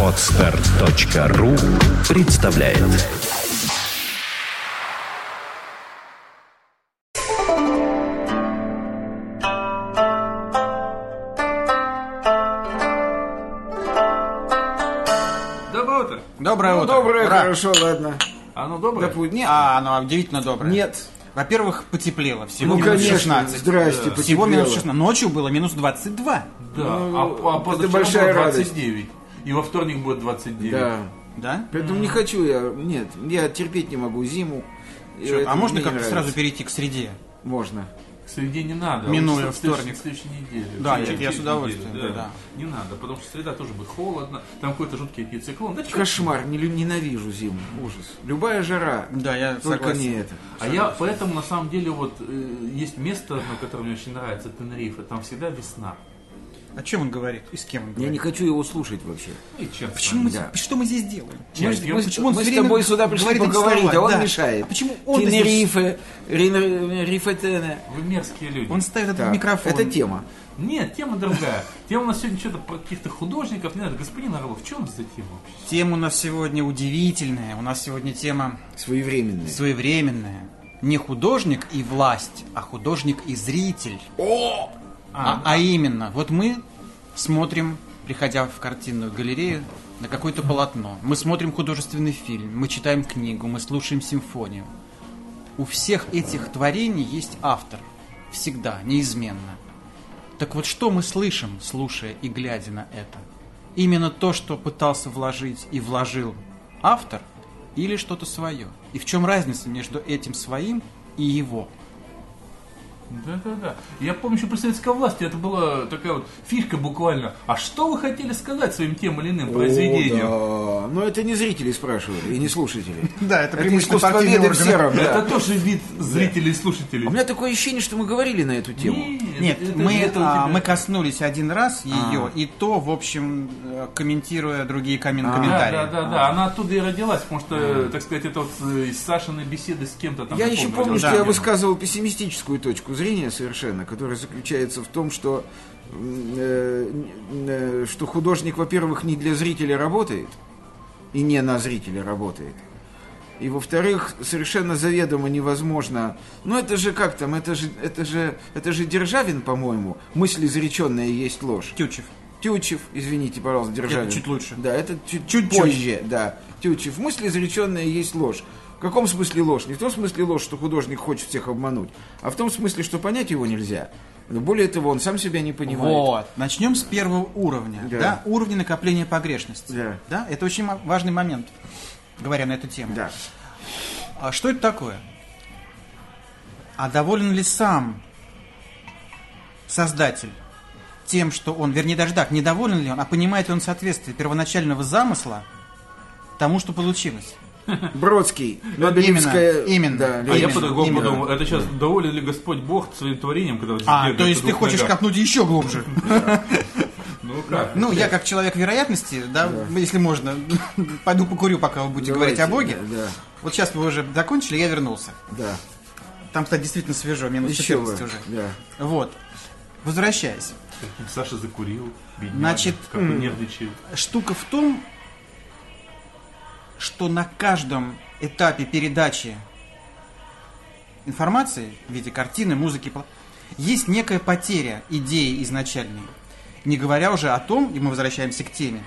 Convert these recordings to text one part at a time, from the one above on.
Отстар.ру представляет Доброе утро. Доброе Ну, утро. доброе, Ура. хорошо, ладно. Оно доброе? Да, пу- нет. А, оно удивительно доброе. Нет. Во-первых, потеплело. Всего Ну, минус конечно, 16. здрасте, Всего потеплело. минус 16. Ночью было минус 22. Да. Ну, а, а это позавчера большая было радость. 29. И во вторник будет 29. Да. Да? Поэтому не хочу я, нет, я терпеть не могу зиму. Чё, а можно как-то нравится. сразу перейти к среде? Можно. Среде не надо. Минуя Лучше в следующей- вторник. В следующей неделе. Да, нет, я с удовольствием, неделю, да. Не надо, потому что среда тоже будет холодно. Там какой-то жуткий циклон. Да? Кошмар, не, ненавижу зиму, ужас. Любая жара, Да, я только согласен. не это. А я поэтому на самом деле вот э, есть место, на которое мне очень нравится, Тенерифе. Там всегда весна. О чем он говорит? И с кем он Я говорит? не хочу его слушать вообще. И чем Почему мы, Да. что мы здесь делаем? Чем? Мы, я- мы- почему мы с тобой сюда пришли поговорить, слова? а он Да. мешает. Почему он Тенерифе, Рин- Рифетене. Вы мерзкие люди. Он ставит этот микрофон. Это тема. Нет, тема другая. Тема у нас сегодня что-то про каких-то художников. Не надо, господин Орлов, в чем за тема вообще? Тема у нас сегодня удивительная. У нас сегодня тема Своевременные. своевременная. Не художник и власть, а художник и зритель. А, а именно, вот мы смотрим, приходя в картинную галерею, на какое-то полотно. Мы смотрим художественный фильм, мы читаем книгу, мы слушаем симфонию. У всех этих творений есть автор. Всегда, неизменно. Так вот, что мы слышим, слушая и глядя на это? Именно то, что пытался вложить и вложил автор, или что-то свое? И в чем разница между этим своим и его? Да-да-да. Я помню, еще при советской власти это была такая вот фишка буквально. А что вы хотели сказать своим тем или иным произведением? О, да. Но это не зрители спрашивали, и не слушатели. Да, это в сером, Это тоже вид зрителей и слушателей. У меня такое ощущение, что мы говорили на эту тему. Нет, мы, а, мы коснулись один раз ее, и то, в общем, э, комментируя другие коммен- А. комментарии. Да, да, да, да. Она оттуда и родилась, потому что, так сказать, это вот э, из Сашиной беседы с кем-то там. Я еще помню, что я высказывал пессимистическую точку зрения совершенно, которая заключается в том, что, э, э, что художник, во-первых, не для зрителя работает, и не на зрителя работает. И во-вторых, совершенно заведомо невозможно. Ну это же как там, это же, это же, это же Державин, по-моему. Мысль изреченная есть ложь. Тютчев. Тютчев, извините, пожалуйста, Державин. Это чуть лучше. Да, это чуть, Чуть-чуть. позже, да. Тютчев. Мысль изреченная есть ложь. В каком смысле ложь? Не в том смысле ложь, что художник хочет всех обмануть, а в том смысле, что понять его нельзя. Но более того, он сам себя не понимает. Вот. Начнем с первого уровня. Да. Да. Уровня накопления погрешности. Да. Это очень важный момент, говоря на эту тему. Да. А что это такое? А доволен ли сам создатель тем, что он, вернее даже так, недоволен ли он, а понимает ли он соответствие первоначального замысла тому, что получилось? Бродский, Нобелевская... именно. Да, А я Именно, по-другому именно. подумал, это сейчас доволен ли Господь Бог своим творением, когда вот А, то есть ты хочешь копнуть еще глубже? Ну как? Ну, я как человек вероятности, да, если можно, пойду покурю, пока вы будете говорить о Боге. Да, Вот сейчас вы уже закончили, я вернулся. да. Там, кстати, действительно свежо, минус Еще 14 бы. уже. Да. Вот. Возвращаясь. Саша закурил, бедняга, Значит, как он нервничает. Штука в том, что на каждом этапе передачи информации в виде картины, музыки, есть некая потеря идеи изначальной. Не говоря уже о том, и мы возвращаемся к теме,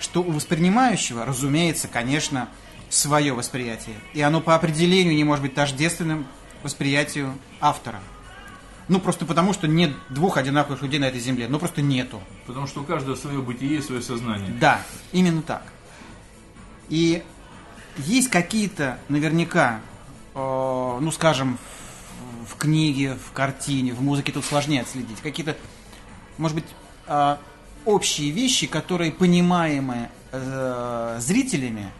что у воспринимающего, разумеется, конечно, свое восприятие. И оно по определению не может быть тождественным восприятию автора. Ну, просто потому, что нет двух одинаковых людей на этой земле. Ну, просто нету. Потому что у каждого свое бытие и свое сознание. Да, именно так. И есть какие-то, наверняка, э, ну, скажем, в, в книге, в картине, в музыке тут сложнее отследить. Какие-то, может быть, э, общие вещи, которые понимаемы э, зрителями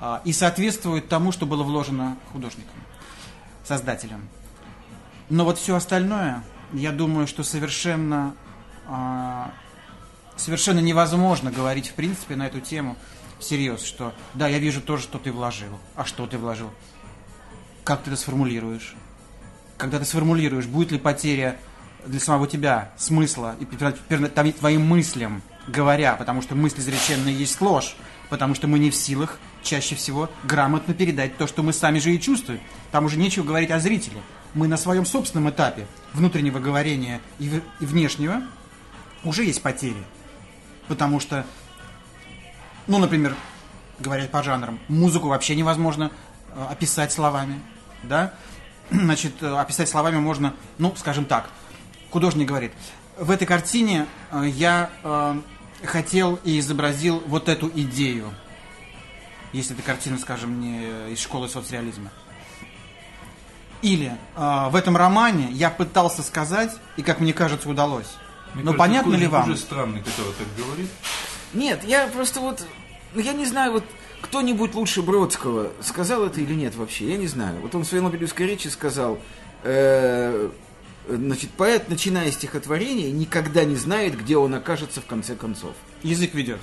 э, и соответствуют тому, что было вложено художником, создателем. Но вот все остальное, я думаю, что совершенно а, совершенно невозможно говорить, в принципе, на эту тему всерьез, что да, я вижу то, что ты вложил. А что ты вложил? Как ты это сформулируешь? Когда ты сформулируешь, будет ли потеря для самого тебя смысла и твоим мыслям, говоря, потому что мысли изреченные есть ложь, потому что мы не в силах чаще всего грамотно передать то, что мы сами же и чувствуем. Там уже нечего говорить о зрителе. Мы на своем собственном этапе внутреннего говорения и внешнего уже есть потери. Потому что, ну, например, говоря по жанрам, музыку вообще невозможно э, описать словами, да? Значит, э, описать словами можно, ну, скажем так, художник говорит, в этой картине э, я хотел и изобразил вот эту идею, если эта картина, скажем, не из школы соцреализма. Или э, в этом романе я пытался сказать, и, как мне кажется, удалось. Мне Но кажется, понятно ли вам? уже странный, который так говорит. Нет, я просто вот, ну, я не знаю, вот кто-нибудь лучше Бродского сказал это или нет вообще, я не знаю. Вот он в своей Нобелевской речи сказал, э, значит, поэт, начиная стихотворение, никогда не знает, где он окажется в конце концов. Язык ведет.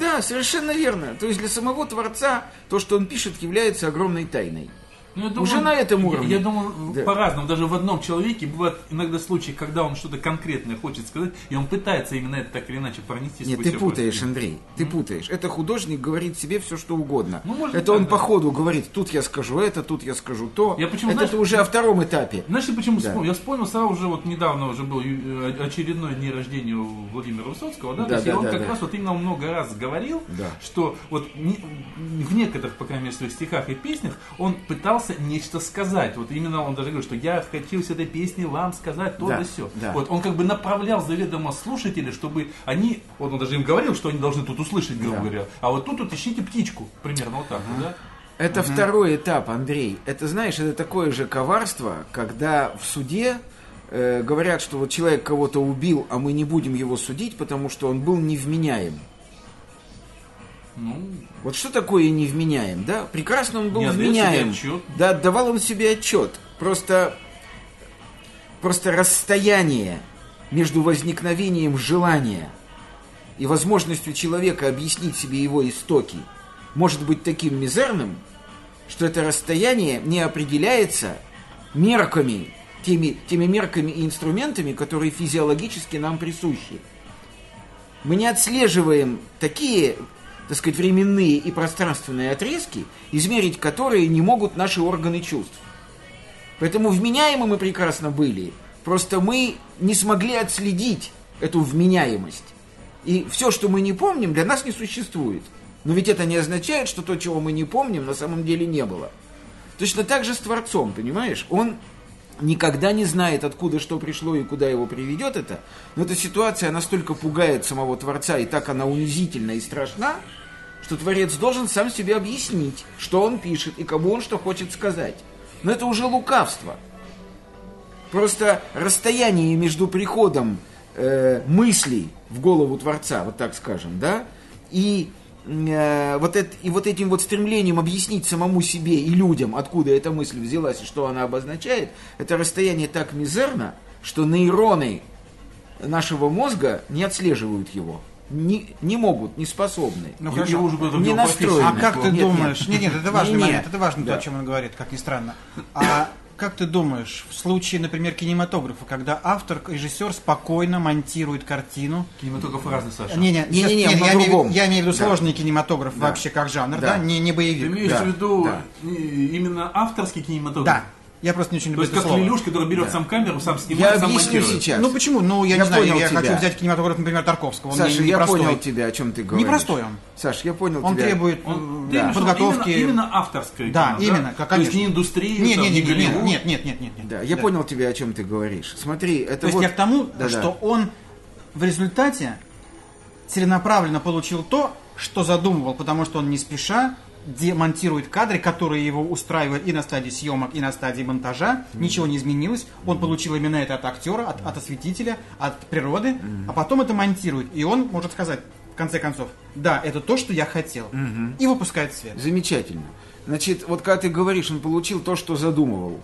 Да, совершенно верно. То есть для самого Творца то, что он пишет, является огромной тайной. Ну, я Уже на этом я- уровне. Я, думаю, Да. по-разному. Даже в одном человеке бывают иногда случаи, когда он что-то конкретное хочет сказать, и он пытается именно это так или иначе пронести Нет, ты путаешь, просто. Андрей. Ты путаешь. Это художник говорит себе все, что угодно. Ну, может, это он так, по да. ходу говорит, тут я скажу это, тут я скажу то. Я почему, это знаешь, ты уже о втором этапе. Знаешь, я почему Да. вспомнил? Я вспомнил сразу же, вот недавно уже был э, очередной день рождения у Владимира Высоцкого, да, Да, да, и он да, как да. раз вот именно много раз говорил, Да. что вот не- в некоторых, по крайней мере, своих стихах и песнях он пытался нечто сказать. Вот именно он даже говорил, что я хочу с этой песни вам сказать то Да, да все. да. Вот он как бы направлял заведомо слушателей, чтобы они, вот он даже им говорил, что они должны тут услышать, грубо Да. говоря, а вот тут вот ищите птичку, примерно вот так, вот, да? Это второй этап, Андрей. Это, знаешь, это такое же коварство, когда в суде э, говорят, что вот человек кого-то убил, а мы не будем его судить, потому что он был невменяем. Ну, Вот что такое невменяем, да? Прекрасно он был Не вменяем. Да, отдавал он себе отчет. Просто, просто расстояние между возникновением желания и возможностью человека объяснить себе его истоки может быть таким мизерным, что это расстояние не определяется мерками, теми, теми мерками и инструментами, которые физиологически нам присущи. Мы не отслеживаем такие, так сказать, временные и пространственные отрезки, измерить которые не могут наши органы чувств. Поэтому вменяемы мы прекрасно были, просто мы не смогли отследить эту вменяемость. И все, что мы не помним, для нас не существует. Но ведь это не означает, что то, чего мы не помним, на самом деле не было. Точно так же с Творцом, понимаешь? Он никогда не знает, откуда что пришло и куда его приведет это. Но эта ситуация настолько пугает самого Творца, и так она унизительна и страшна, что Творец должен сам себе объяснить, что он пишет и кому он что хочет сказать. Но это уже лукавство. Просто расстояние между приходом э, мыслей в голову Творца, вот так скажем, да, и, вот это, и вот этим вот стремлением объяснить самому себе и людям, откуда эта мысль взялась и что она обозначает, это расстояние так мизерно, что нейроны нашего мозга не отслеживают его. Не, не могут, не способны. Ну, И- хорошо. его уже Не настроены. А как ты. Нет, думаешь? нет. Нет, нет, это важный Не, не. момент, это важно Да. то, о чем он говорит, как ни странно. А как ты думаешь, в случае, например, кинематографа, когда автор, режиссер спокойно монтирует картину, Кинематограф разный, Саша. не, не, Не-не-не, сейчас- он на я, имею, в другом. виду- я имею в виду Да. сложный кинематограф Да. вообще как жанр, Да. да, не, не Ты боевик. имеешь Да, в виду да. и- именно авторский кинематограф? Да, я просто не очень То люблю есть это как слово. Лелюш, который берет Да. сам камеру, сам Я снимает, сам объясню монтирует. сейчас. Ну почему? Ну, я, Я не знаю, понял я тебя. хочу взять кинематограф, например, Тарковского. Он Саша, не- я непростой. понял тебя, о чем ты говоришь. Непростой он. Саш, я понял Он тебя. требует Он э, в виду подготовки. Именно, именно авторское Да, кино, именно, как То есть конечно. не индустрия, Нет, там, нет, не нет, нет, Голливуд. нет, нет, нет, нет, нет. Да, я понял тебя, о чем ты говоришь. Смотри, это То есть вот... я к тому, Да-да. что он в результате целенаправленно получил то, что задумывал, потому что он не спеша демонтирует кадры, которые его устраивают и на стадии съемок, и на стадии монтажа. Ничего не изменилось. Он получил именно это от актера, от, от осветителя, от природы, а потом это монтирует. И он может сказать, в конце концов, да, это то, что я хотел. И выпускает в свет. Замечательно. Значит, вот когда ты говоришь, он получил то, что задумывал.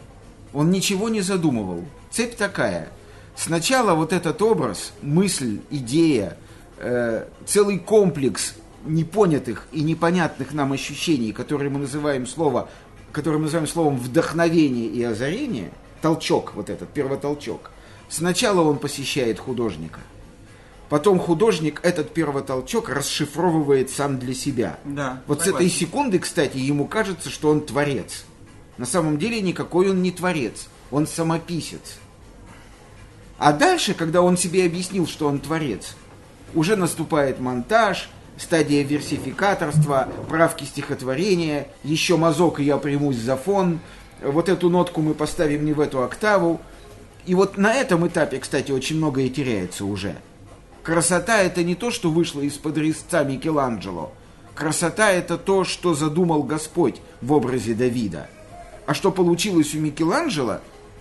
Он ничего не задумывал. Цепь такая. Сначала вот этот образ, мысль, идея, э, целый комплекс непонятых и непонятных нам ощущений, которые мы называем слово, которые мы называем словом вдохновение и озарение, толчок вот этот, первотолчок, Сначала он посещает художника. Потом художник этот первотолчок расшифровывает сам для себя. Да, Вот с согласен. этой секунды, кстати, ему кажется, что он творец. На самом деле никакой он не творец, он самописец. А дальше, когда он себе объяснил, что он творец, уже наступает монтаж, стадия версификаторства, правки стихотворения, еще мазок, и я примусь за фон, вот эту нотку мы поставим не в эту октаву. И вот на этом этапе, кстати, очень многое теряется уже. Красота это не то, что вышло из-под резца Микеланджело. Красота это то, что задумал Господь в образе Давида. А что получилось у Микеланджело,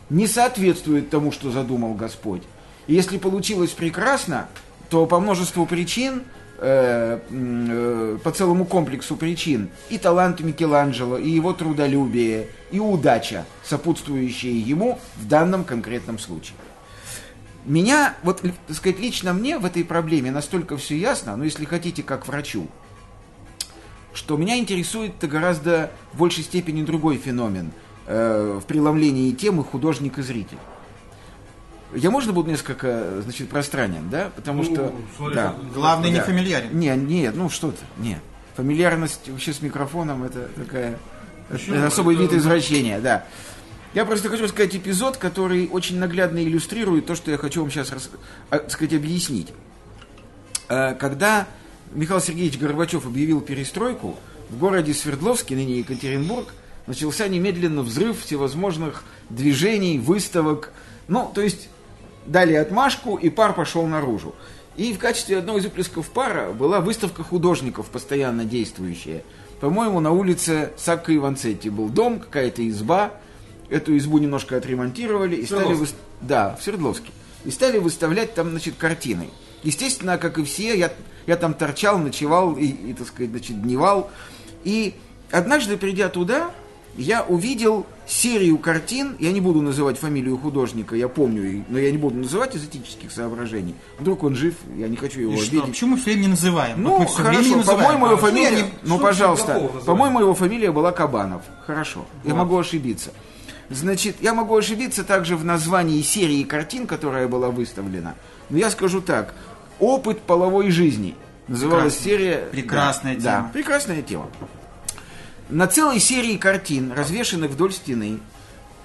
не соответствует тому, что задумал Господь. И если получилось прекрасно, то по множеству причин, по целому комплексу причин, и талант Микеланджело, и его трудолюбие, и удача, сопутствующие ему в данном конкретном случае. Меня, вот, так сказать, лично мне в этой проблеме настолько все ясно, но если хотите, как врачу, что меня интересует гораздо в большей степени другой феномен э, в преломлении темы художник и зритель. Я можно буду несколько, значит, пространен, да? Потому Ну, что... смотри, да. Главное, не Да. фамильярен. Не, нет, ну что ты, не. Фамильярность вообще с микрофоном это такая Почему? это особый Это- вид извращения, да. Я просто хочу сказать эпизод, который очень наглядно иллюстрирует то, что я хочу вам сейчас рас- а, так сказать, объяснить. Э, Когда Михаил Сергеевич Горбачев объявил перестройку, в городе Свердловске, ныне Екатеринбург, начался немедленно взрыв всевозможных движений, выставок. Ну, то есть дали отмашку, и пар пошел наружу. И в качестве одного из выплесков пара была выставка художников, постоянно действующая. По-моему, на улице Сакко Иванцетти был дом, какая-то изба. Эту избу немножко отремонтировали. И стали выс- Да, в Свердловске. И стали выставлять там, значит, картины. Естественно, как и все, я, я там торчал, ночевал и, и, так сказать, значит, дневал. И однажды, придя туда, я увидел серию картин, я не буду называть фамилию художника, я помню, но я не буду называть из этических соображений. Вдруг он жив, я не хочу его И что? обидеть. Почему мы все время не называем? Ну, Вот не хорошо, по-моему, его что фамилия... они- Ну, что пожалуйста, по-моему, его фамилия была Кабанов. Хорошо, я Вот. могу ошибиться. Значит, я могу ошибиться также в названии серии картин, которая была выставлена. Но я скажу так. «Опыт половой жизни» называлась Прекрасно. серия... Прекрасная Да, тема. Да, прекрасная тема. На целой серии картин, развешанных вдоль стены,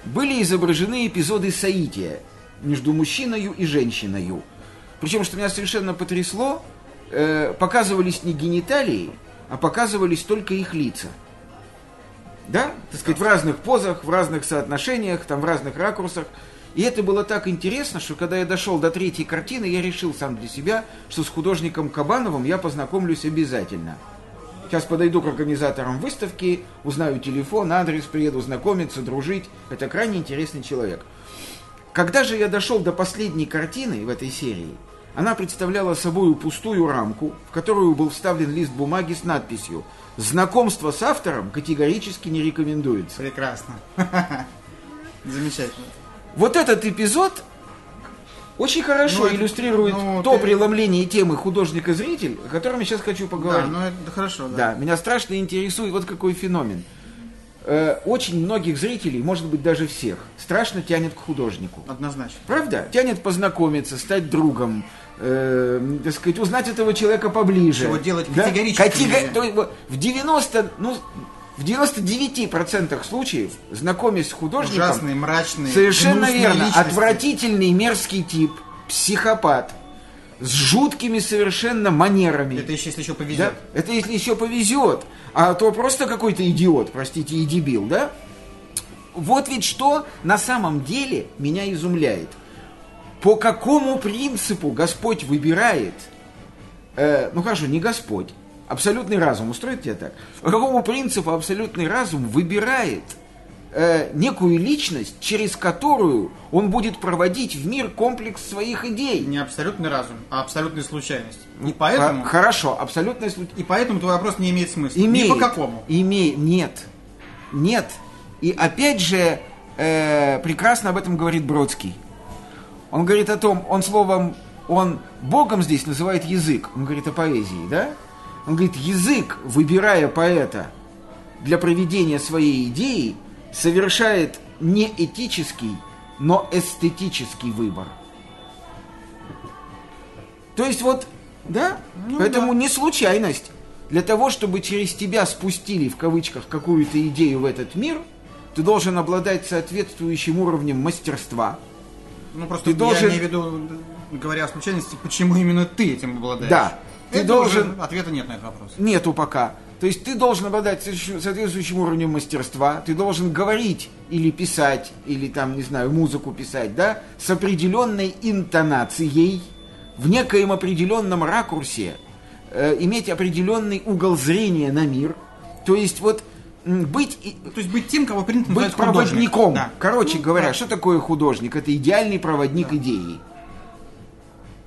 были изображены эпизоды соития между мужчиной и женщиной. Причем, что меня совершенно потрясло, э, показывались не гениталии, а показывались только их лица. Да? Так сказать, в разных позах, в разных соотношениях, там, в разных ракурсах. И это было так интересно, что когда я дошел до третьей картины, я решил сам для себя, что с художником Кабановым я познакомлюсь обязательно. Сейчас подойду к организаторам выставки, узнаю телефон, адрес, приеду знакомиться, дружить. Это крайне интересный человек. Когда же я дошел до последней картины в этой серии, она представляла собой пустую рамку, в которую был вставлен лист бумаги с надписью «Знакомство с автором категорически не рекомендуется». Прекрасно. Замечательно. Вот этот эпизод очень хорошо Ну, иллюстрирует ну, то ты- преломление темы художник и зритель, о котором я сейчас хочу Да, поговорить. ну это хорошо, да. Да, меня страшно интересует вот какой феномен. Э, очень многих зрителей, может быть даже всех, страшно тянет к художнику. Однозначно. Правда? Тянет познакомиться, стать другом, э, так сказать, узнать этого человека поближе. Чего делать Да? категорически Катего- есть вот в 90, ну, в 99% случаев, знакомясь с художником, Ужасные, мрачные, Совершенно верно. личности. Отвратительный, мерзкий тип, психопат, с жуткими совершенно манерами. Это еще если еще Да? повезет. Это если еще повезет. А то просто какой-то идиот, простите, и дебил, да? Вот ведь что на самом деле меня изумляет. По какому принципу Господь выбирает, э, ну хорошо, не Господь, абсолютный разум, устроит тебя так? По какому принципу абсолютный разум выбирает э, некую личность, через которую он будет проводить в мир комплекс своих идей? Не абсолютный разум, а абсолютная случайность. И поэтому, Х- Хорошо, абсолютная случайность. и поэтому твой вопрос не имеет смысла. Имеет. Ни по какому. Имеет. Нет. Нет. И опять же, э, прекрасно об этом говорит Бродский. Он говорит о том, он словом, он Богом здесь называет язык. Он говорит о поэзии, да? Он говорит, язык, выбирая поэта для проведения своей идеи, совершает не этический, но эстетический выбор. То есть вот, да? Ну Поэтому да. не случайность. Для того, чтобы через тебя спустили, в кавычках, какую-то идею в этот мир, ты должен обладать соответствующим уровнем мастерства. Ну, просто Ты я должен- имею в виду, говоря о случайности, почему именно ты этим обладаешь. Да. Ты Это должен- уже Ответа нет на этот вопрос. Нету пока. То есть ты должен обладать соответствующим- уровнем мастерства, ты должен говорить или писать, или там, не знаю, музыку писать, да, с определенной интонацией, в некоем определенном ракурсе, э, иметь определенный угол зрения на мир. То есть вот быть То есть быть тем, кого принято быть проводником. Да. Короче Ну, говоря, да. что такое художник? Это идеальный проводник идеи.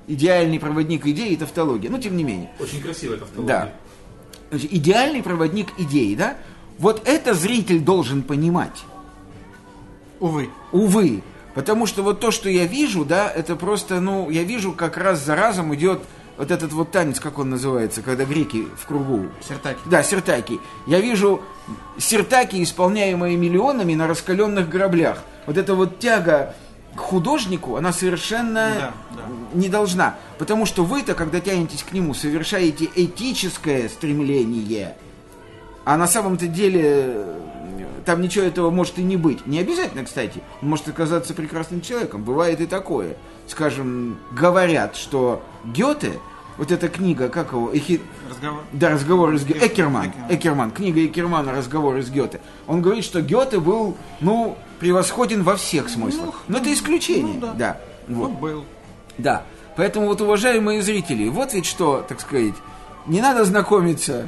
Идеальный проводник идеи и тавтология. Но тем не менее. Очень красиво это автология. Да. Значит, идеальный проводник идеи, да? Вот это зритель должен понимать. Увы. Увы. Потому что вот то, что я вижу, да, это просто, ну, я вижу, как раз за разом идет вот этот вот танец, как он называется, когда греки в кругу. Сертаки. Да, сертаки. Я вижу сертаки, исполняемые миллионами на раскаленных граблях. Вот эта вот тяга к художнику, она совершенно Да, да. не должна. Потому что вы-то, когда тянетесь к нему, совершаете этическое стремление. А на самом-то деле э, там ничего этого может и не быть. Не обязательно, кстати. Он может оказаться прекрасным человеком. Бывает и такое. Скажем, говорят, что Гёте, вот эта книга, как его, Эхи- Разговор. да, разговоры с Гёте. Экерман. Экерман. Экерман. Книга Экермана «Разговоры с Гёте». Он говорит, что Гёте был, ну, превосходен во всех смыслах. Но это исключение. ну да. да. Вот. Вот был. Да. Поэтому вот, уважаемые зрители, вот ведь что, так сказать, не надо знакомиться,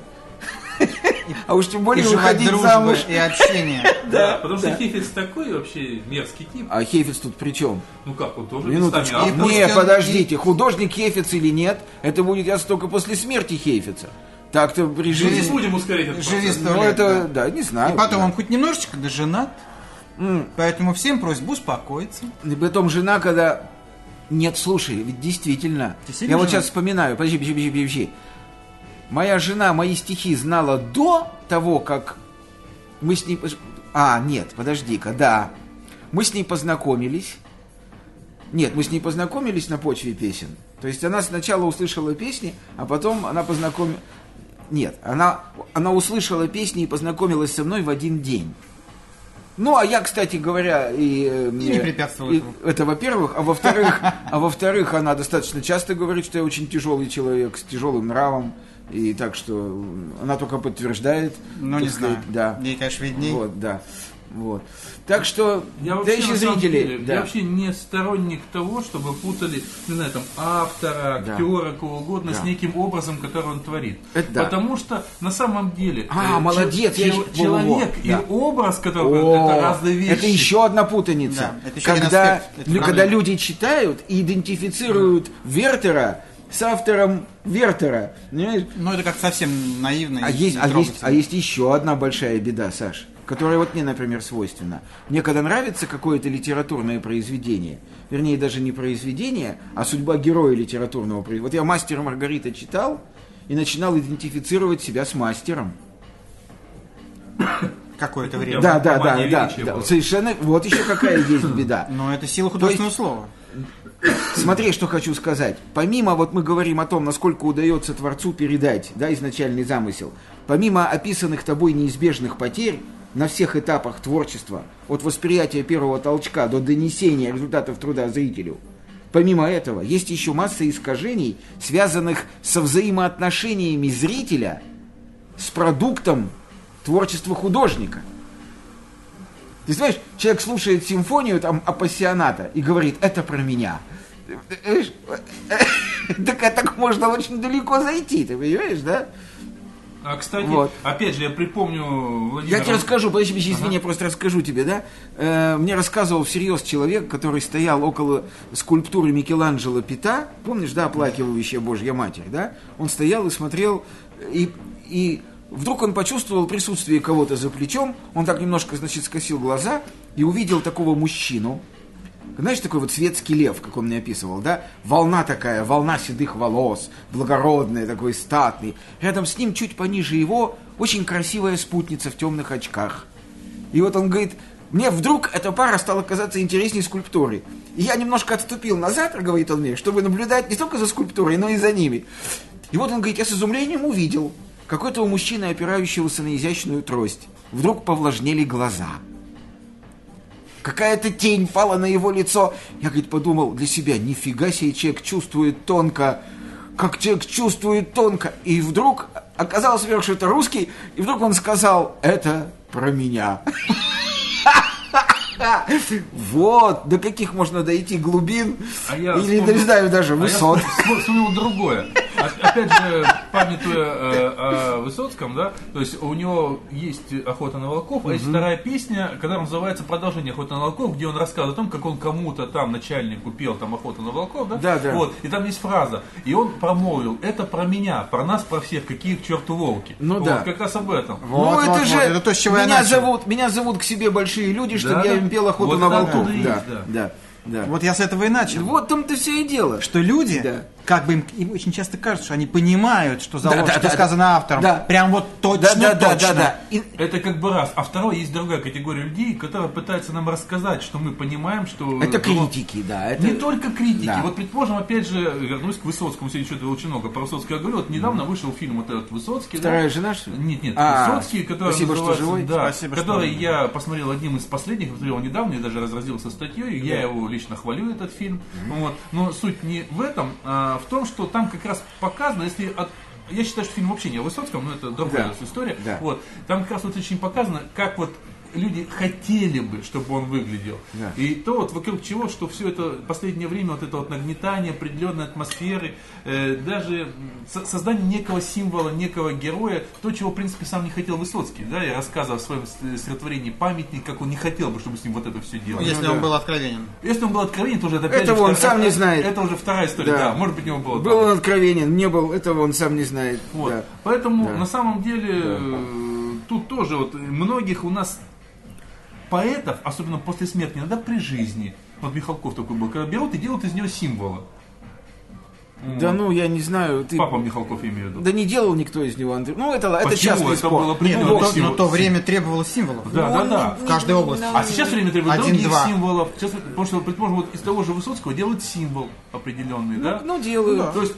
а уж тем более выходить замуж. и общения. Да, потому что. Хейфиц такой вообще мерзкий тип. А Хейфиц тут при чем? Ну как, он тоже Минуточку. пусть Не, подождите, художник Хейфиц или нет, это будет ясно только после смерти Хейфица. Так-то при Мы жизни... не будем ускорять этот процесс. Ну, это, да, не знаю. И потом он хоть немножечко доженат. Поэтому всем просьба успокоиться. И потом жена, когда... Нет, слушай, ведь действительно. Я вот женат? сейчас вспоминаю, подожди, подожди, подожди, подожди. Моя жена мои стихи знала до того, как мы с ней... А, нет, подожди-ка, да. Мы с ней познакомились. Нет, мы с ней познакомились на почве песен. То есть она сначала услышала песни, а потом она познакомилась... Нет, она, она услышала песни и познакомилась со мной в один день. Ну, а я, кстати говоря, и... э, не препятствовал и-. Это, во-первых. А во-вторых, а во-вторых, она достаточно часто говорит, что я очень тяжелый человек, с тяжелым нравом. И так что она только подтверждает. Ну, не знаю. Да. Ей, конечно, видней. Вот, да. Вот. Так что, Я вообще, зрители, деле, да. я вообще не сторонник того, чтобы путали, не знаю, там, автора, Да. актера, кого угодно, Да. с неким образом, который он творит. Это да. Потому что на самом деле А, э, молодец, я чел- еще- человек во-во, и да. образ, который О, это разные вещи. Это еще одна путаница. Да, это еще когда, аспект этой ну, когда люди читают и идентифицируют Вертера с автором Вертера. Понимаешь? Ну, это как совсем наивно. А есть, а, есть, а есть еще одна большая беда, Саш, которая вот мне, например, свойственна. Мне когда нравится какое-то литературное произведение, вернее, даже не произведение, а судьба героя литературного произведения. Вот я «Мастера Маргарита» читал и начинал идентифицировать себя с мастером. Какое-то время. Да, да, да, да, да. Совершенно. Вот еще какая есть беда. Но это сила художественного есть- слова. Смотри, что хочу сказать. Помимо, вот мы говорим о том, насколько удается Творцу передать да, изначальный замысел, помимо описанных тобой неизбежных потерь на всех этапах творчества, от восприятия первого толчка до донесения результатов труда зрителю, помимо этого, есть еще масса искажений, связанных со взаимоотношениями зрителя с продуктом творчества художника. Ты знаешь, человек слушает симфонию там апассионата и говорит, это про меня. Так, так можно очень далеко зайти, ты понимаешь, да? А, кстати, Вот. опять же, я припомню Владимира... Я тебе расскажу, подожди, извини, я просто расскажу тебе, да? Э, мне рассказывал всерьез человек, который стоял около скульптуры Микеланджело Пита, помнишь, да, оплакивающая Божья Матерь, да? Он стоял и смотрел, и, и вдруг он почувствовал присутствие кого-то за плечом, он так немножко, значит, скосил глаза и увидел такого мужчину, знаешь, такой вот светский лев, как он мне описывал, да? Волна такая, волна седых волос, благородная, такой статный. Рядом с ним, чуть пониже его, очень красивая спутница в темных очках. И вот он говорит, мне вдруг эта пара стала казаться интереснее скульптурой. И я немножко отступил назад, говорит он мне, чтобы наблюдать не только за скульптурой, но и за ними. И вот он говорит, я с изумлением увидел какой-то у мужчины, опирающегося на изящную трость. Вдруг повлажнели глаза. Какая-то тень пала на его лицо. Я, говорит, подумал для себя, нифига себе человек чувствует тонко, как человек чувствует тонко. И вдруг оказалось, во-первых, что это русский, и вдруг он сказал, это про меня. Вот, до каких можно дойти глубин, А или, не знаю, даже А я высот. вспом- вспомнил другое. А- Опять же, памятуя э, о Высоцком, да, то есть у него есть охота на волков, а есть вторая песня, которая называется Продолжение охоты на волков, где он рассказывает о том, как он кому-то там начальнику пел там охоту на волков, да? Да, да. Вот. И там есть фраза. И он промолвил, это про меня, про нас, про всех, какие к черту волки. Ну Вот, да. Как раз об этом. Вот, ну, это вот, же вот, это то, с чего я меня начал. зовут, меня зовут к себе большие люди, чтобы Да, я им пел охоту Вот на волков. Да, да. да, да. Вот я с этого и начал. Вот там-то все и дело. Что люди, Да. Как бы им, им очень часто кажется, что они понимают, что, залог, да, что да, сказано да. автором. Да. Прям вот точно, Да, да, да, точно. да, да. И- Это как бы раз. А второй, есть другая категория людей, которые пытаются нам рассказать, что мы понимаем, что... Это ну, критики, да. Это... Не только критики. Да. Вот, предположим, опять же, вернусь к Высоцкому, сегодня что-то очень много про Высоцкого говорю. Вот недавно вышел фильм вот этот Высоцкий. да? Вторая жена, что ли? Нет, нет, А, Высоцкий, который спасибо, что живой. Да, Спасибо, что который живой. я посмотрел одним из последних, посмотрел недавно, и даже разразился статьей. Я его лично хвалю, этот фильм. Вот. Но суть не в этом, а в том, что там как раз показано, если от я считаю, что фильм вообще не о Высоцком, но это другая Да. история. Да. Вот. Там как раз вот очень показано, как вот люди хотели бы, чтобы он выглядел. Да. И то вот вокруг чего, что все это последнее время, вот это вот нагнетание определенной атмосферы, э, даже со- создание некого символа, некого героя, то, чего, в принципе, сам не хотел Высоцкий. Да, я рассказывал в своем стихотворении «Памятник», как он не хотел бы, чтобы с ним вот это все делали. Если Ну, он да. был откровенен. Если он был откровенен, то уже это опять Этого же он вторая- сам не знает. Это уже вторая история, Да. да. Может быть, у него было Был там- он откровенен, не был, этого он сам не знает. вот. Да. Поэтому Да. на самом деле э, тут тоже вот многих у нас поэтов, особенно после смерти, иногда при жизни, вот Михалков такой был, когда берут и делают из него символы. Да ну, я не знаю, ты... Папа Михалков, я имею в виду. Да не делал никто из него, Андрей. Ну, это, это Почему? частный Это спор. было Нет, но, то, символ- но то время требовало символов. Да, да, да. В каждой области. А сейчас время требует Один, других два. символов. Сейчас, потому что, предположим, вот из того же Высоцкого делают символ определенный, да? Ну, делают. То есть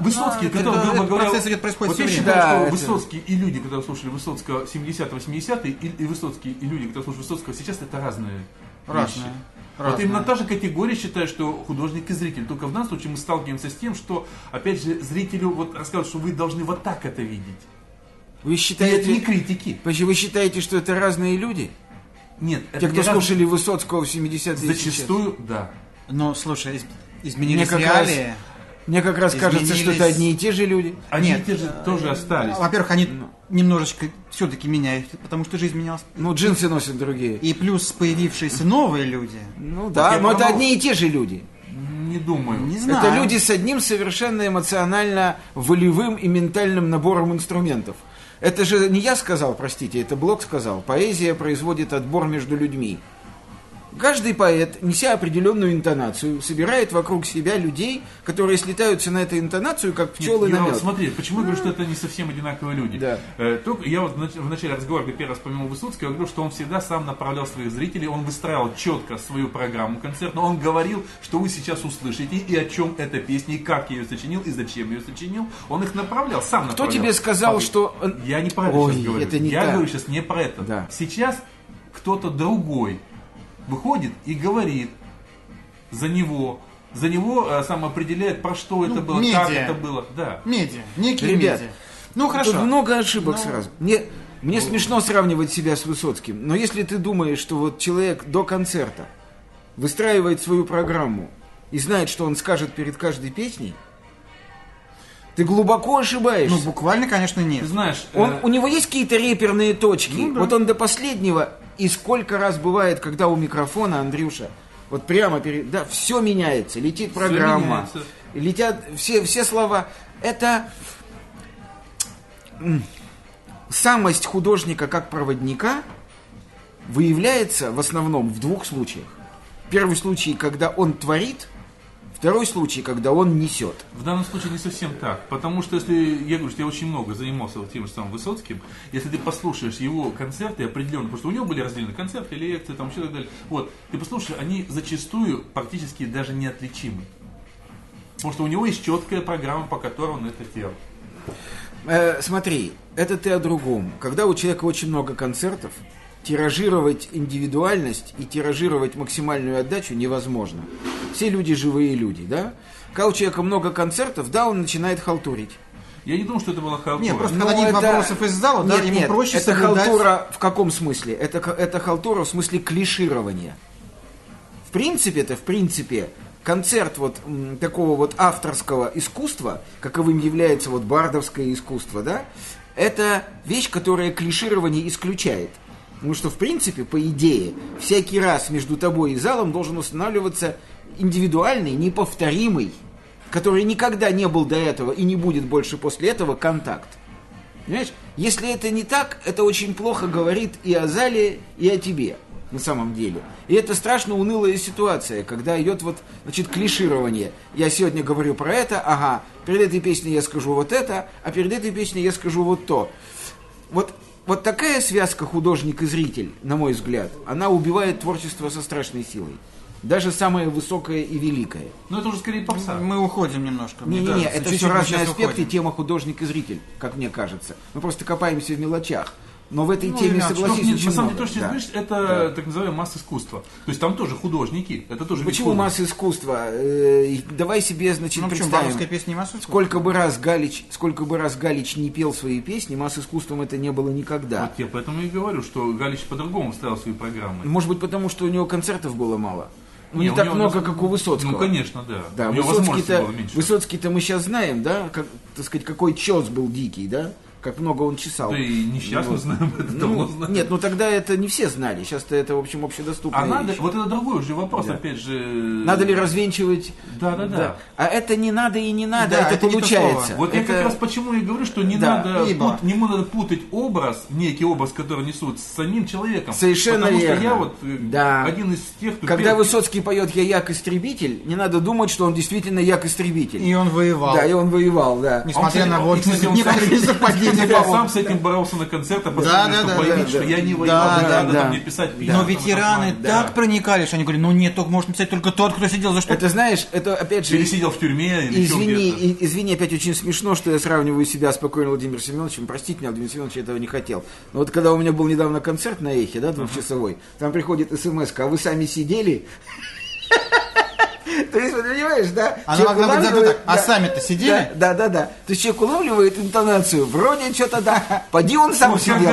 Высоцкий, да, который, это- грубо говоря, процесс идет, происходит вот я всё считаю, время. что Да, это- Высоцкий и люди, которые слушали Высоцкого 70-80-е, и, и Высоцкий и люди, которые слушали Высоцкого сейчас, это разные Разные. вещи. Вот Разные. именно та же категория считаю, что художник и зритель. Только в данном случае мы сталкиваемся с тем, что, опять же, зрителю вот рассказывают, что вы должны вот так это видеть. Вы И это не считаете... критики. Вы считаете, что это разные люди? Нет, Те, кто не раз- слушали Высоцкого в 70-е и сейчас? Зачастую, да. Но, слушай, из- изменились Мне как раз- реалии. Мне как раз кажется, что это одни и те же люди. Они Нет. те же тоже остались. Во-первых, они немножечко все-таки меняются, потому что жизнь менялась. Ну, джинсы носят другие. И плюс появившиеся новые люди. Ну да, я но это промол- одни и те же люди. Не думаю. Не знаю. Это люди с одним совершенно эмоционально волевым и ментальным набором инструментов. Это же не я сказал, простите, это Блок сказал. Поэзия производит отбор между людьми. Каждый поэт, неся определенную интонацию, собирает вокруг себя людей, которые слетаются на эту интонацию, как Нет, пчелы я на вот мед. смотри, почему я говорю, что это не совсем одинаковые люди? Да. Э, только я вот в нач- в начале разговора, первый раз вспоминал Высоцкого, я говорю, что он всегда сам направлял своих зрителей, он выстраивал четко свою программу концертную, он говорил, что вы сейчас услышите, и о чем эта песня, и как я ее сочинил, и зачем ее сочинил. Он их направлял, сам Кто направлял. тебе сказал, Папа, что... Я не про это Ой, сейчас говорю. это не я так. говорю сейчас не про это. Да. Сейчас кто-то другой выходит и говорит за него, за него э, сам определяет, про что это было, как медиа. это было. Да. Медиа. Некие Ребят, медиа. Ну, хорошо. Тут много ошибок Ну, сразу. Мне, мне смешно сравнивать себя с Высоцким, но если ты думаешь, что вот человек до концерта выстраивает свою программу и знает, что он скажет перед каждой песней, ты глубоко ошибаешься. Ну, буквально, конечно, нет. Ты знаешь, Он, э, у него есть какие-то реперные точки. Ну да. Вот он до последнего, и сколько раз бывает, когда у микрофона, Андрюша, вот прямо перед... Да, все меняется, летит программа, меняется. летят все, все слова. Это самость художника как проводника выявляется в основном в двух случаях. Первый случай, когда он творит, Второй случай, когда он несет. В данном случае не совсем так. Потому что если, я говорю, что я очень много занимался вот тем же самым Высоцким, если ты послушаешь его концерты определенно, потому что у него были разделены концерты, лекции, там все и так далее. Вот, ты послушаешь, они зачастую практически даже неотличимы. Потому что у него есть четкая программа, по которой он это делал. Э, смотри, это ты о другом. Когда у человека очень много концертов, тиражировать индивидуальность и тиражировать максимальную отдачу невозможно. Все люди живые люди, да? Когда у человека много концертов, да, он начинает халтурить. Я не думаю, что это была халтура. Нет, просто Но когда нет это- вопросов из зала, да, Нет, ему нет, проще это соблюдать- халтура в каком смысле? Это, это халтура в смысле клиширования. В принципе, это в принципе концерт вот м, такого вот авторского искусства, каковым является вот бардовское искусство, да, это вещь, которая клиширование исключает. Потому что, в принципе, по идее, всякий раз между тобой и залом должен устанавливаться индивидуальный, неповторимый, который никогда не был до этого и не будет больше после этого контакт. Понимаешь? Если это не так, это очень плохо говорит и о зале, и о тебе, на самом деле. И это страшно унылая ситуация, когда идет вот, значит, клиширование. Я сегодня говорю про это, ага, перед этой песней я скажу вот это, а перед этой песней я скажу вот то. Вот, вот такая связка художник и зритель, на мой взгляд, она убивает творчество со страшной силой. Даже самое высокое и великое. Но это уже скорее попса. Мы уходим немножко. мне Не-не-не, кажется. это все разные аспекты, уходим. тема художник и зритель, как мне кажется. Мы просто копаемся в мелочах. Но в этой Ну, теме, иначе. согласись, Нет, очень на самом деле, то, что ты Да. говоришь, это так называемая масса искусства. То есть там тоже художники, это тоже Почему масса искусства? Э, давай себе, значит, Ну почему, представим. бардовская песня не массовая? Сколько бы раз Галич, сколько бы раз Галич не пел свои песни, масс искусством это не было никогда. Вот я поэтому и говорю, что Галич по-другому ставил свои программы. Может быть, потому что у него концертов было мало. Ну, не, у так много, как у Высоцкого. Ну, конечно, да. Да, Высоцкий-то. Высоцкий-то мы сейчас знаем, да, как, так сказать, какой чес был дикий, да, как много он чесал. Да и несчастно Вот. знаем, это Ну, давно знаем. нет, ну тогда это не все знали, сейчас-то это, в общем, общедоступная А надо, вещь. вот это другой уже вопрос, Да. опять же. Надо ли развенчивать? Да, да, да. А это не надо и не надо, Да, это, это не то получается. Вот я Это- как раз почему и говорю, что не Да, надо ибо. пут- не надо путать образ, некий образ, который несут, с самим человеком. Совершенно Потому верно. что я вот э, Да. один из тех, кто Когда пел- Высоцкий поет «Я як-истребитель», не надо думать, что он действительно як-истребитель. И он воевал. Да, и он воевал, да. Несмотря Он, на вот некоторые он сам с этим боролся на концертах, Да, да, да, что я не воевал, да, не надо мне писать письма. Но ветераны так проникали, что они говорили, ну нет, только может написать только тот, кто сидел за что. Это, знаешь, это опять же... Или сидел в тюрьме, или Извини, извини, опять очень смешно, что я сравниваю себя с покойным Владимиром Семеновичем. Простите меня, Владимир Семенович, я этого не хотел. Но вот когда у меня был недавно концерт на Эхе, да, двухчасовой, там приходит смс а вы сами сидели? То есть, вот понимаешь, да? Она могла быть улавливает- так, «А да, сами-то сидели?» Да, да, да, да. То есть человек улавливает интонацию, вроде что-то да, поди он сам Ну, сидел.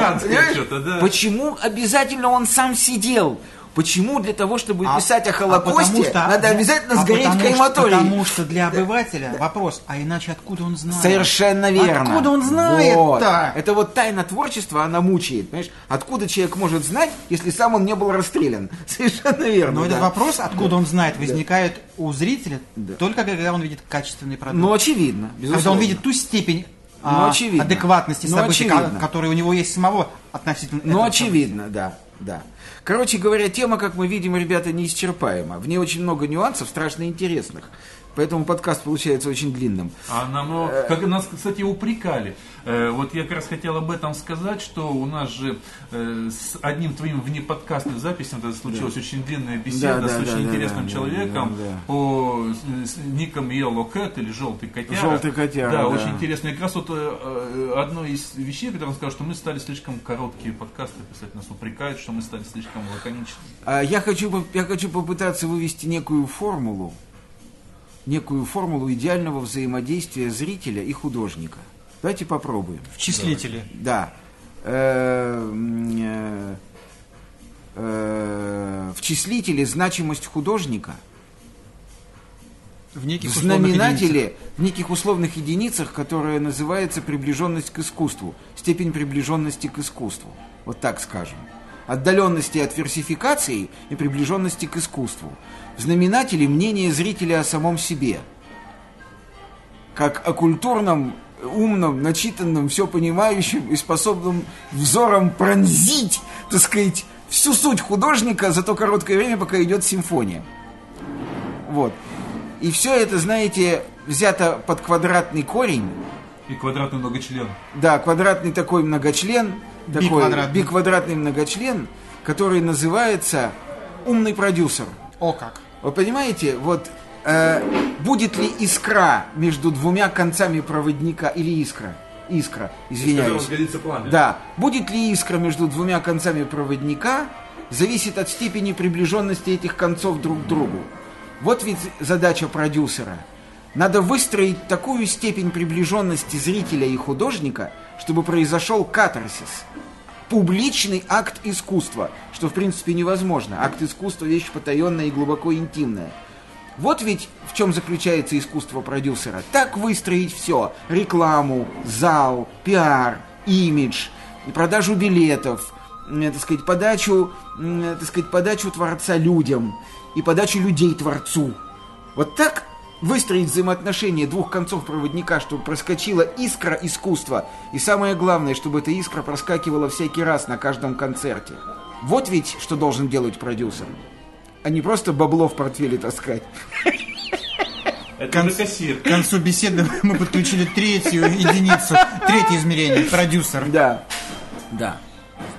Почему обязательно он сам сидел? Почему для того, чтобы А- писать о а Холокосте, потому что- надо обязательно а сгореть потому крематории? Потому что для обывателя вопрос, а иначе откуда он знает? Совершенно верно. Откуда он Вот. знает-то? Это вот тайна творчества, она мучает. Понимаешь? Откуда человек может знать, если сам он не был расстрелян? Совершенно верно. Но да. этот вопрос, откуда он знает, возникает у зрителя Да. только когда он видит качественный продукт. Ну, очевидно. Безусловно. когда он видит ту степень а, Ну, очевидно. адекватности Ну, событий, очевидно. ко- которые у него есть самого относительно Ну, очевидно, да, да. Короче говоря, тема, как мы видим, ребята, неисчерпаема. В ней очень много нюансов, страшно интересных. Поэтому подкаст получается очень длинным. А нам, ну, как нас, кстати, упрекали. Э, вот я как раз хотел об этом сказать, что у нас же э, с одним твоим внеподкастным записям это случилась очень длинная беседа Да, да, с очень да, да, интересным да, человеком да, да. по с, с ником Yellow Cat или Желтый котяра. Желтый котяра, Да, да. очень интересно. И как раз вот э, э, одно из вещей, которые он сказал, что мы стали слишком короткие подкасты писать, нас упрекают, что мы стали слишком лаконичными. А Я хочу, я хочу попытаться вывести некую формулу, некую формулу идеального взаимодействия зрителя и художника. Давайте попробуем. В числителе. Да. Э, э, э, В числителе значимость художника, В неких в единицах. знаменателе, в неких условных единицах, которая называется приближенность к искусству, степень приближенности к искусству. Вот так скажем. Отдаленности от версификации и приближенности к искусству. В знаменателе мнение зрителя о самом себе. Как о культурном, умном, начитанном, все понимающем и способном взором пронзить, так сказать, всю суть художника за то короткое время, пока идет симфония. Вот. И все это, знаете, взято под квадратный корень. И квадратный многочлен. Да, квадратный такой многочлен. Такой Биквадратный. биквадратный многочлен, который называется умный продюсер. О как. Вы понимаете, вот э, будет ли искра между двумя концами проводника или искра? Искра, извиняюсь. пламя. Да, будет ли искра между двумя концами проводника, зависит от степени приближенности этих концов друг к другу. Вот ведь задача продюсера. Надо выстроить такую степень приближенности зрителя и художника, чтобы произошел катарсис. Публичный акт искусства, что в принципе невозможно. Акт искусства вещь потаенная и глубоко интимная. Вот ведь в чем заключается искусство продюсера. Так выстроить все. Рекламу, зал, пиар, имидж, продажу билетов, э, так сказать, подачу, э, так сказать, подачу творца людям и подачу людей творцу. Вот так выстроить взаимоотношения двух концов проводника, чтобы проскочила искра искусства. И самое главное, чтобы эта искра проскакивала всякий раз на каждом концерте. Вот ведь что должен делать продюсер. А не просто бабло в портфеле таскать. Это Кон- уже кассир. К концу беседы мы подключили третью единицу, третье измерение, продюсер. Да. Да.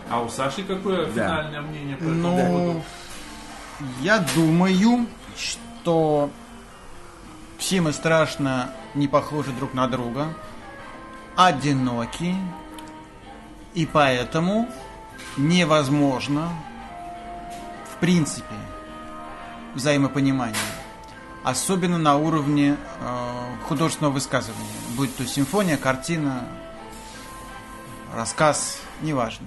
А у Саши какое Да. финальное мнение по этому Ну, поводу? я думаю, что все мы страшно не похожи друг на друга, одиноки, и поэтому невозможно, в принципе, взаимопонимание. Особенно на уровне э, художественного высказывания. Будь то симфония, картина, рассказ, неважно.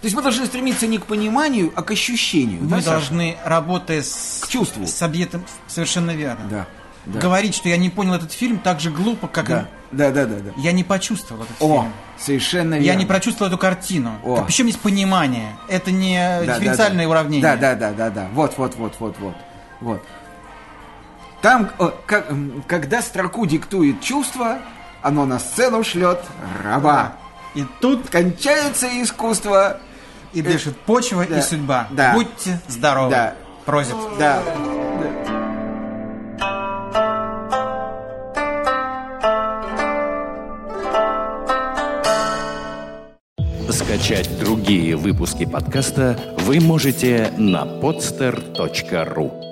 То есть мы должны стремиться не к пониманию, а к ощущению. да, Мы Саша? должны, работая с, К чувству. с объектом, совершенно верно. Да. Да. Говорить, что я не понял этот фильм, так же глупо, как Да. Да, да, да, да. и я не почувствовал этот О, фильм. совершенно верно. Я не прочувствовал эту картину. О. Причем есть понимание. Это не Да, дифференциальное да, да. уравнение. Да, да, да, да, да. Вот, вот, вот, вот, вот. Вот. Там, о, как- м, когда строку диктует чувство, оно на сцену шлет раба. И тут Кончается искусство. И дышит почва да, и судьба. да. Будьте здоровы. Да. Просит. Да. Скачать другие выпуски подкаста вы можете на podster.ru